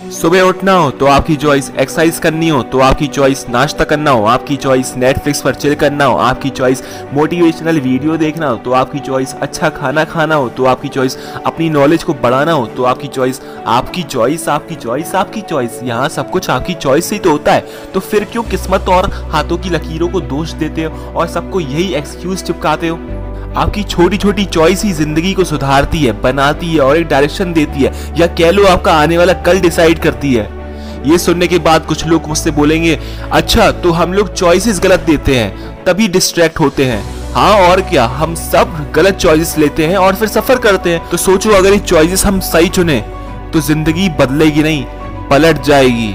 सुबह उठना हो तो आपकी चॉइस एक्सरसाइज करनी हो तो आपकी चॉइस नाश्ता करना हो, आपकी चॉइस नेटफ्लिक्स पर चिल करना हो, आपकी चॉइस मोटिवेशनल वीडियो देखना हो तो आपकी चॉइस अच्छा खाना खाना हो तो आपकी चॉइस अपनी नॉलेज को बढ़ाना हो तो आपकी चॉइस आपकी चॉइस आपकी चॉइस आपकी चॉइस यहाँ सब कुछ आपकी चॉइस से ही तो होता है। तो फिर क्यों किस्मत और हाथों की लकीरों को दोष देते हो और सबको यही एक्सक्यूज चिपकाते हो? आपकी छोटी छोटी चॉइस ही ज़िंदगी को सुधारती है, बनाती है और एक डायरेक्शन देती है, या कह लो आपका आने वाला कल डिसाइड करती है। ये सुनने के बाद कुछ लोग मुझसे बोलेंगे अच्छा तो हम लोग चॉइसेस गलत देते हैं, तभी डिस्ट्रैक्ट होते हैं। हाँ और क्या, हम सब गलत चॉइसेस लेते हैं और फिर सफ़र करते हैं। तो सोचो, अगर ये चॉइसेस हम सही चुने तो ज़िंदगी बदलेगी नहीं, पलट जाएगी।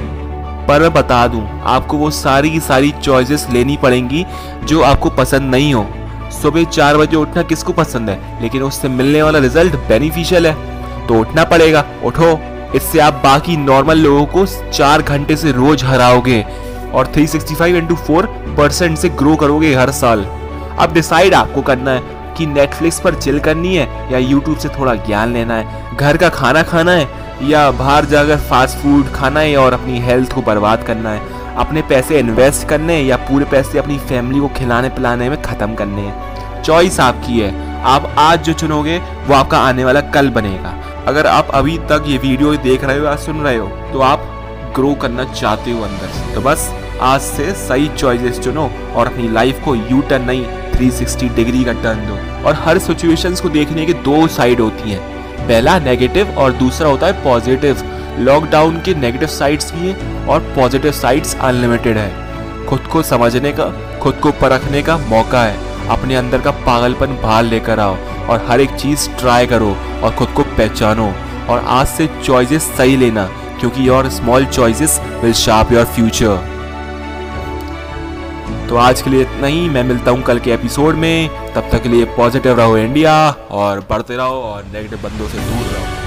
पर मैं बता दूँ, आपको वो सारी की सारी चॉइसेस लेनी पड़ेंगी, जो आपको पसंद नहीं हो। सुबह चार बजे उठना किसको पसंद है? लेकिन उससे मिलने वाला रिज़ल्ट बेनिफिशियल है। तो उठना पड़ेगा। उठो। इससे आप बाकी नॉर्मल लोगों को चार घंटे से रोज हराओगे और 365 sixty five into four percent से ग्रो करोगे हर साल। अब डिसाइड आपको करना है कि नेटफ्लिक्स पर चिल करनी है या यूट्यूब से थोड़ा ज्ञान लेना है। घर का खाना खाना है या बाहर जाकर फास्ट फ़ूड खाना है और अपनी हेल्थ को बर्बाद करना है। अपने पैसे इन्वेस्ट करने या पूरे पैसे अपनी फैमिली को खिलाने पिलाने में ख़त्म करने हैं। चॉइस आपकी है। आप आज जो चुनोगे, वो आपका आने वाला कल बनेगा। अगर आप अभी तक ये वीडियो देख रहे हो या सुन रहे हो तो आप ग्रो करना चाहते हो अंदर से। तो बस, आज से सही चॉइसेस चुनो और अपनी लाइफ को यू टर्न नहीं 360 डिग्री का टर्न दो। और हर सिचुएशंस को देखने के दो साइड होती हैं। पहला नेगेटिव और दूसरा होता है पॉजिटिव लॉकडाउन के नेगेटिव साइड्स भी हैं और पॉजिटिव साइड्स अनलिमिटेड है। खुद को समझने का, खुद को परखने का मौका है। अपने अंदर का पागलपन बाहर लेकर आओ और हर एक चीज़ ट्राई करो और खुद को पहचानो। और आज से चॉइसेस सही लेना, क्योंकि your small choices will sharp your future तो आज के लिए इतना ही। मैं मिलता हूँ कल के एपिसोड में। तब तक के लिए पॉजिटिव रहो इंडिया और बढ़ते रहो और नेगेटिव बंदों से दूर रहो।